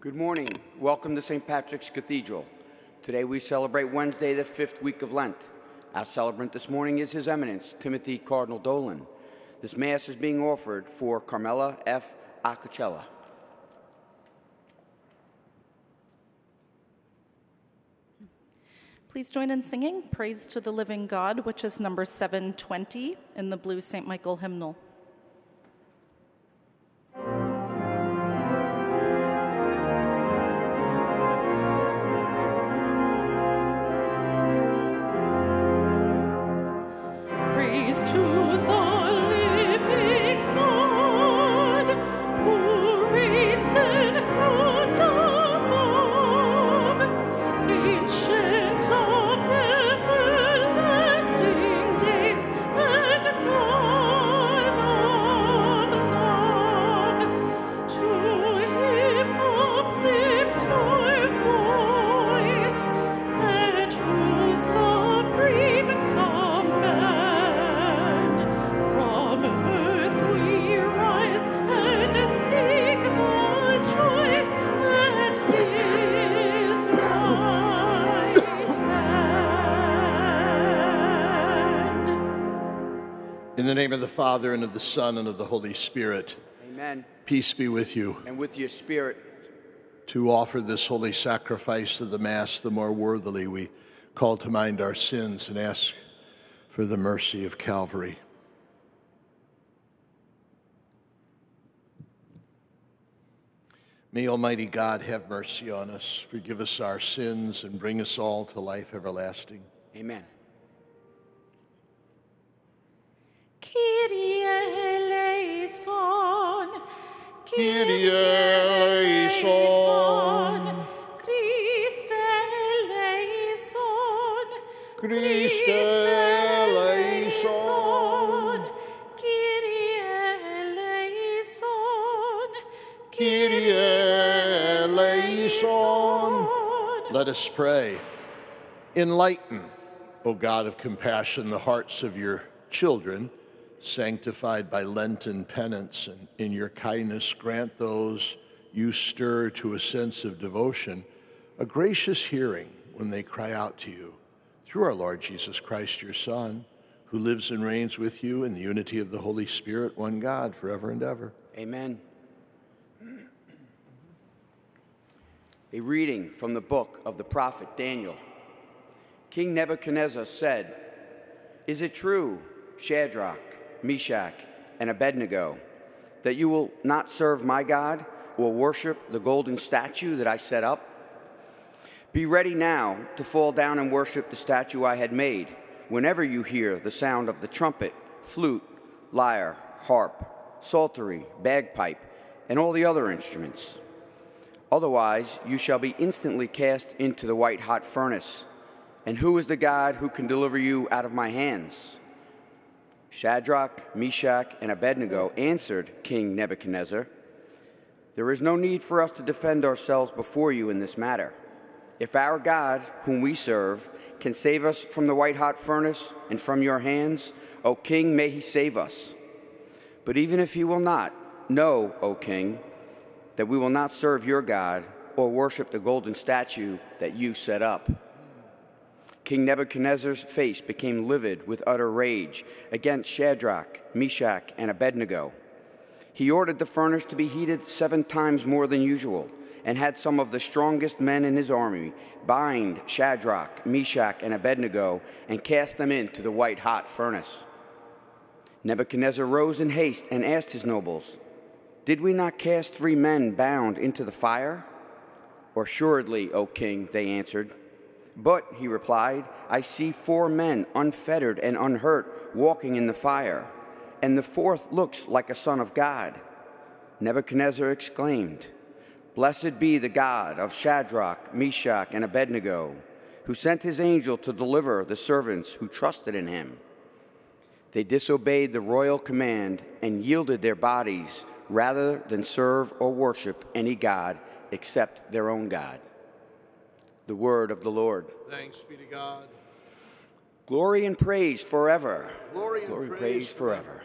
Good morning. Welcome to St. Patrick's Cathedral. Today we celebrate Wednesday, the fifth week of Lent. Our celebrant this morning is His Eminence, Timothy Cardinal Dolan. This Mass is being offered for Carmela F. Acocella. Please join in singing Praise to the Living God, which is number 720 in the Blue St. Michael hymnal. The name of the Father, and of the Son, and of the Holy Spirit, Amen. peace be with you. And with your spirit, To offer this holy sacrifice of the Mass the more worthily, we call to mind our sins and ask for the mercy of Calvary. May Almighty God have mercy on us, forgive us our sins, and bring us all to life everlasting. amen. Kyrie eleison. Kyrie eleison. Christe eleison. Christe eleison. Kyrie eleison. Kyrie eleison. Let us pray. Enlighten, O God of compassion, the hearts of your children, sanctified by Lenten penance, and in your kindness grant those you stir to a sense of devotion a gracious hearing when they cry out to you. Through our Lord Jesus Christ, your Son, who lives and reigns with you in the unity of the Holy Spirit, one God, forever and ever. Amen. A reading from the book of the prophet Daniel. King Nebuchadnezzar said, Is it true, Shadrach, Meshach, and Abednego, that you will not serve my God or worship the golden statue that I set up? Be ready now to fall down and worship the statue I had made whenever you hear the sound of the trumpet, flute, lyre, harp, psaltery, bagpipe, and all the other instruments. Otherwise, you shall be instantly cast into the white hot furnace. And who is the God who can deliver you out of my hands? Shadrach, Meshach, and Abednego answered King Nebuchadnezzar, There is no need for us to defend ourselves before you in this matter. If our God, whom we serve, can save us from the white hot furnace and from your hands, O king, may he save us. But even if he will not, know, O king, that we will not serve your God or worship the golden statue that you set up. King Nebuchadnezzar's face became livid with utter rage against Shadrach, Meshach, and Abednego. He ordered the furnace to be heated seven times more than usual and had some of the strongest men in his army bind Shadrach, Meshach, and Abednego and cast them into the white hot furnace. Nebuchadnezzar rose in haste and asked his nobles, Did we not cast three men bound into the fire? Assuredly, O king, they answered. But, he replied, I see four men unfettered and unhurt walking in the fire, and the fourth looks like a son of God. Nebuchadnezzar exclaimed, Blessed be the God of Shadrach, Meshach, and Abednego, who sent his angel to deliver the servants who trusted in him. They disobeyed the royal command and yielded their bodies rather than serve or worship any God except their own God. The word of the Lord. Thanks be to God. Glory and praise forever. Glory and praise forever.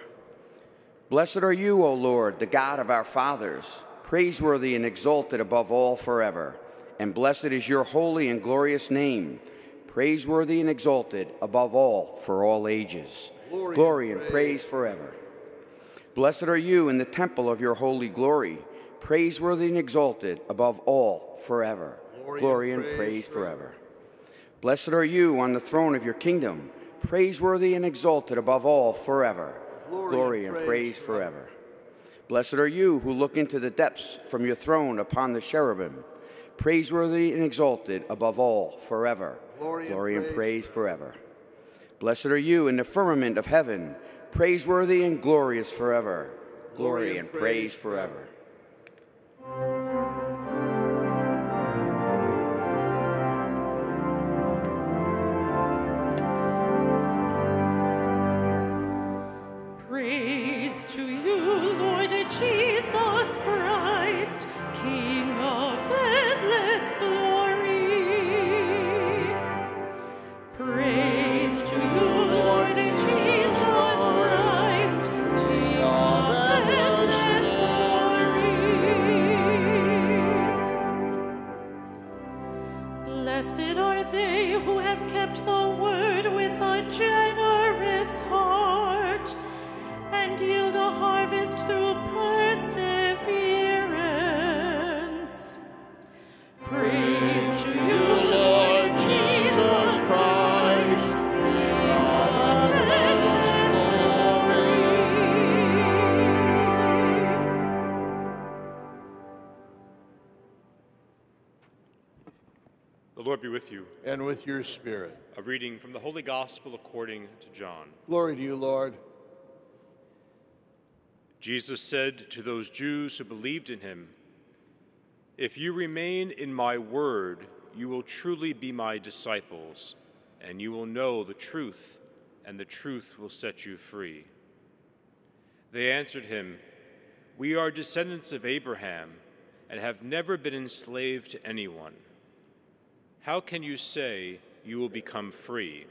Blessed are you, O Lord, the God of our fathers. praiseworthy and exalted above all forever. And blessed is your holy and glorious name, praiseworthy and exalted above all for all ages. Glory Glory and and praise forever. Blessed are you in the temple of your holy glory, praiseworthy and exalted above all forever. Glory Glory and and praise praise forever. Blessed are you on the throne of your kingdom, praiseworthy and exalted above all forever. Glory and and praise praise forever. Blessed are you who look into the depths from your throne upon the cherubim, praiseworthy and exalted above all forever. Glory and and praise praise forever. Blessed are you in the firmament of heaven, praiseworthy and glorious forever. Glory and praise forever. Praise And with your spirit. A reading from the Holy Gospel according to John. Glory to you, Lord. Jesus said to those Jews who believed in him, If you remain in my word, you will truly be my disciples, and you will know the truth, and the truth will set you free. They answered him, We are descendants of Abraham and have never been enslaved to anyone. How can you say you will become free?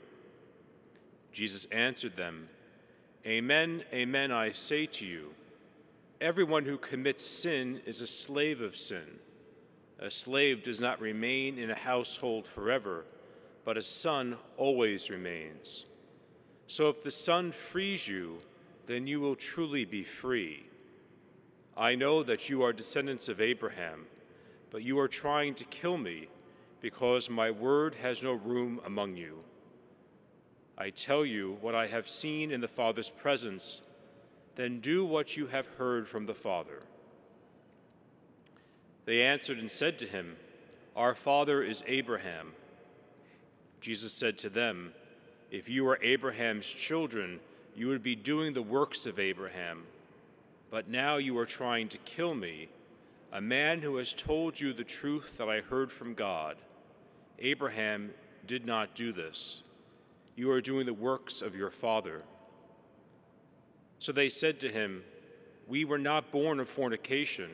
Jesus answered them, Amen, amen, I say to you, everyone who commits sin is a slave of sin. A slave does not remain in a household forever, but a son always remains. So if the Son frees you, then you will truly be free. I know that you are descendants of Abraham, but you are trying to kill me because my word has no room among you. I tell you what I have seen in the Father's presence, then do what you have heard from the Father. They answered and said to him, Our father is Abraham. Jesus said to them, If you were Abraham's children, you would be doing the works of Abraham. But now you are trying to kill me, a man who has told you the truth that I heard from God. Abraham did not do this. You are doing the works of your father. So they said to him, We were not born of fornication.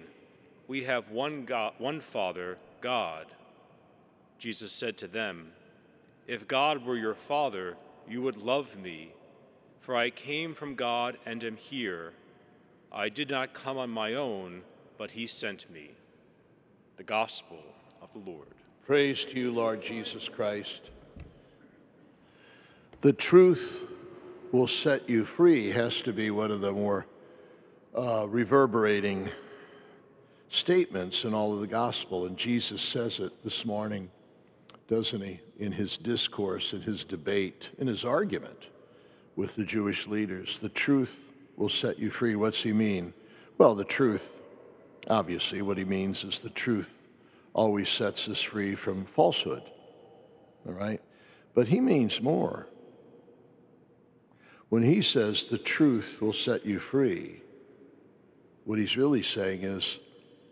We have one, God, one Father, God. Jesus said to them, If God were your Father, you would love me, for I came from God and am here. I did not come on my own, but he sent me. The Gospel of the Lord. Praise to you, Lord Jesus Christ. The truth will set you free has to be one of the more uh, reverberating statements in all of the gospel. And Jesus says it this morning, doesn't he, in his discourse, in his debate, in his argument with the Jewish leaders. The truth will set you free. What's he mean? Well, the truth, obviously, what he means is the truth always sets us free from falsehood. All right? But he means more. When he says the truth will set you free, what he's really saying is,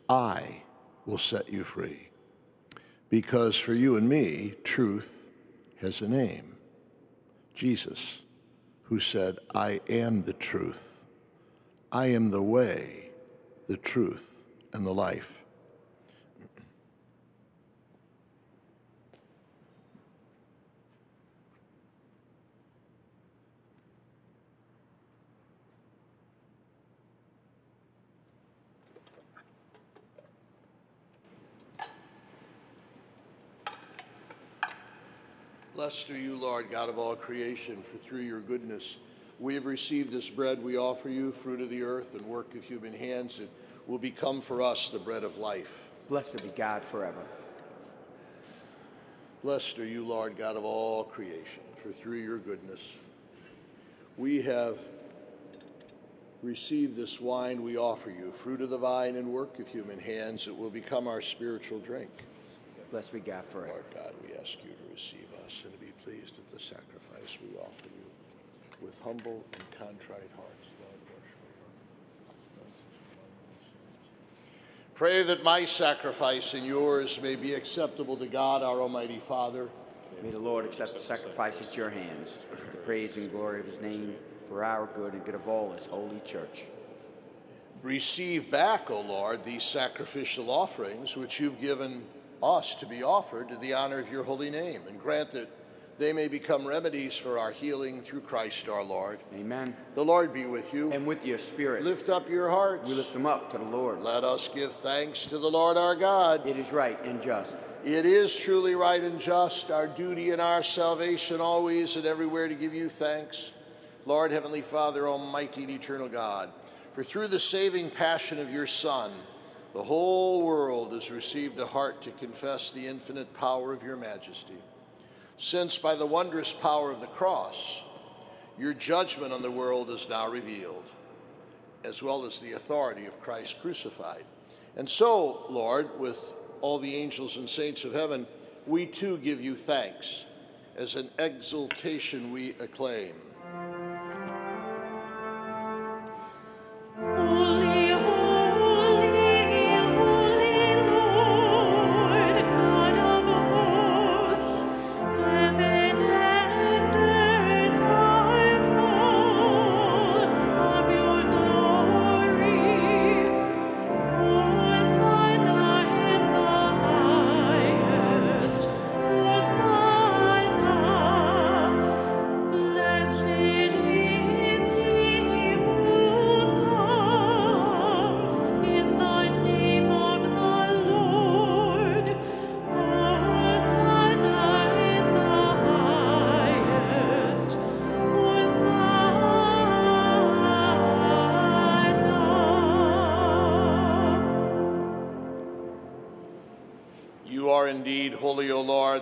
I will set you free. Because for you and me, truth has a name Jesus, who said, I am the truth. I am the way, the truth, and the life. Blessed are you, Lord, God of all creation, for through your goodness we have received this bread we offer you, fruit of the earth and work of human hands. It will become for us the bread of life. Blessed be God forever. Blessed are you, Lord, God of all creation, for through your goodness we have received this wine we offer you, fruit of the vine and work of human hands. It will become our spiritual drink. Blessed be God forever. Lord God, we ask you to receive us and to be pleased at the sacrifice we offer you with humble and contrite hearts. Lord, worship Pray that my sacrifice and yours may be acceptable to God, our Almighty Father. May the Lord accept the sacrifice at your hands, the praise and glory of his name, for our good and good of all his holy church. Receive back, O Lord, these sacrificial offerings which you've given us to be offered to the honor of your holy name, and grant that they may become remedies for our healing through Christ our Lord. Amen. The Lord be with you. And with your spirit, Lift up your hearts. we lift them up to the Lord. Let us give thanks to the Lord our God. It is right and just. It is truly right and just, our duty and our salvation always and everywhere to give you thanks. Lord, Heavenly Father, Almighty and Eternal God, for through the saving passion of your Son, the whole world has received a heart to confess the infinite power of your majesty. Since by the wondrous power of the cross, your judgment on the world is now revealed, as well as the authority of Christ crucified. And so, Lord, with all the angels and saints of heaven, we too give you thanks. As an exultation we acclaim.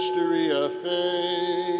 Mystery of faith.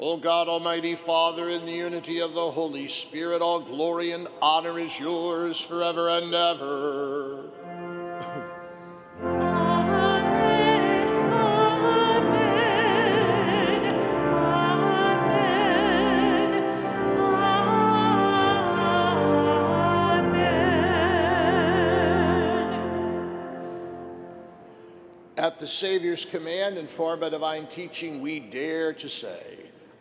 O God, Almighty Father, in the unity of the Holy Spirit, all glory and honor is yours forever and ever. At the Savior's command, informed by divine teaching, we dare to say,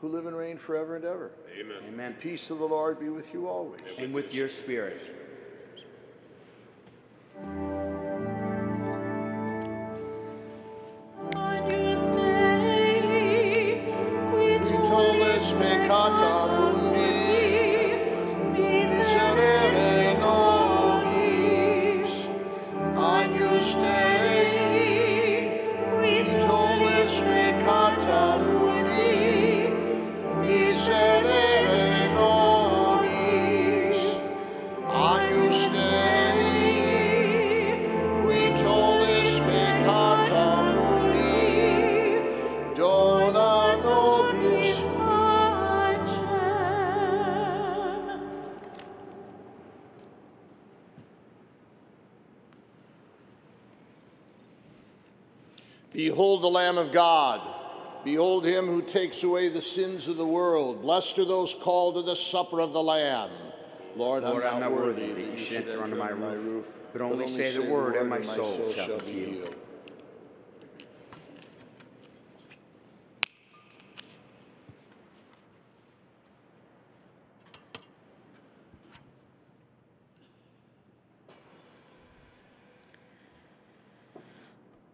who live and reign forever and ever. Amen. Amen. The peace of the Lord be with you always. And with your spirit. Agnus Dei, qui tollis peccata Behold the Lamb of God. Behold him who takes away the sins of the world. Blessed are those called to the supper of the Lamb. Lord, Lord, I'm not worthy that you should enter under my my roof, roof, but only say the word, and my soul shall be be healed.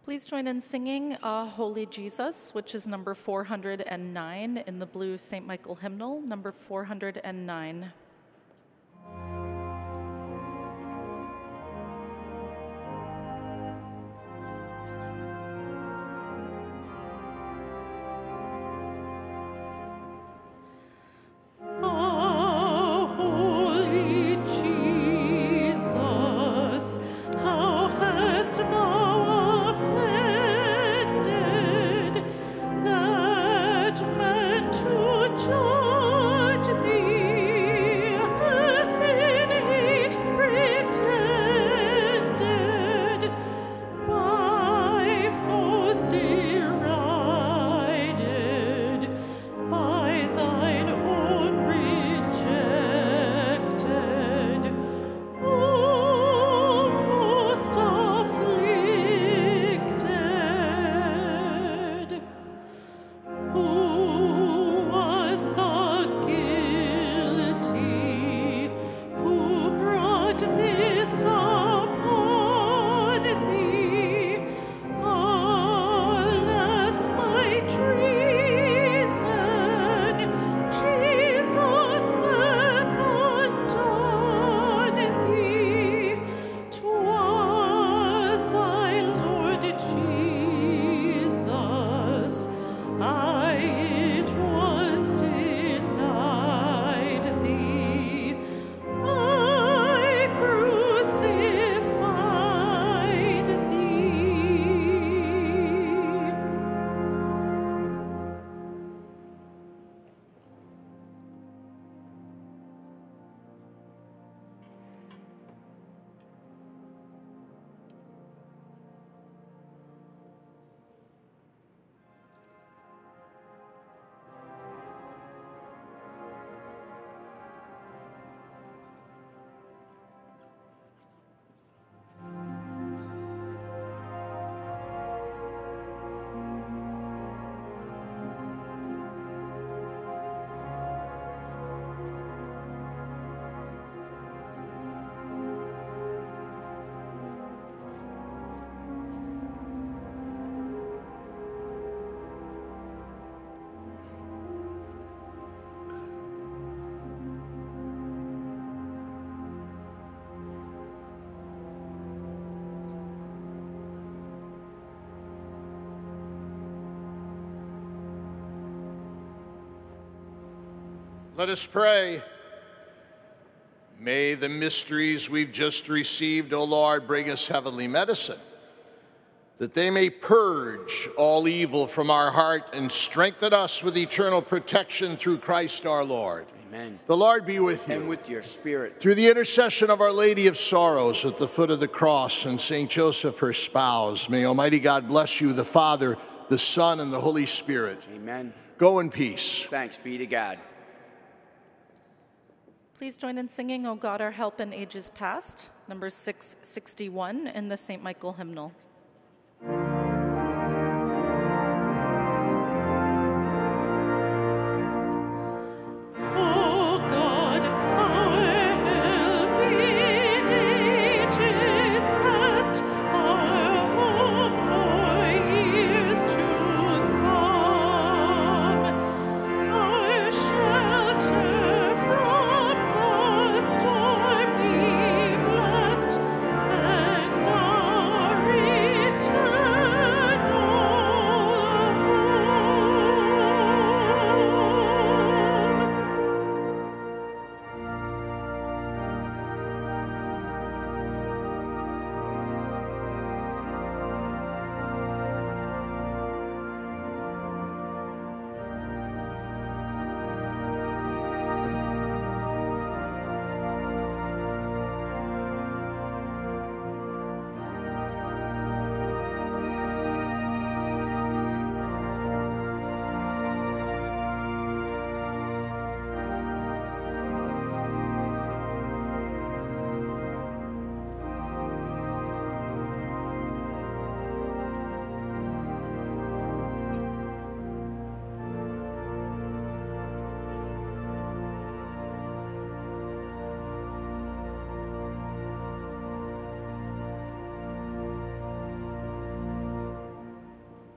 Please join in singing uh, Holy Jesus, which is number 409 in the blue St. Michael hymnal, number 409. Let us pray. May the mysteries we've just received, O Lord, bring us heavenly medicine, that they may purge all evil from our heart and strengthen us with eternal protection through Christ our Lord. Amen. The Lord be with you. And with your spirit. Through the intercession of Our Lady of Sorrows at the foot of the cross and St. Joseph, her spouse, may Almighty God bless you, the Father, the Son, and the Holy Spirit. Amen. Go in peace. Thanks be to God. Please join in singing, O God, our help in ages past, number 661 in the St. Michael hymnal.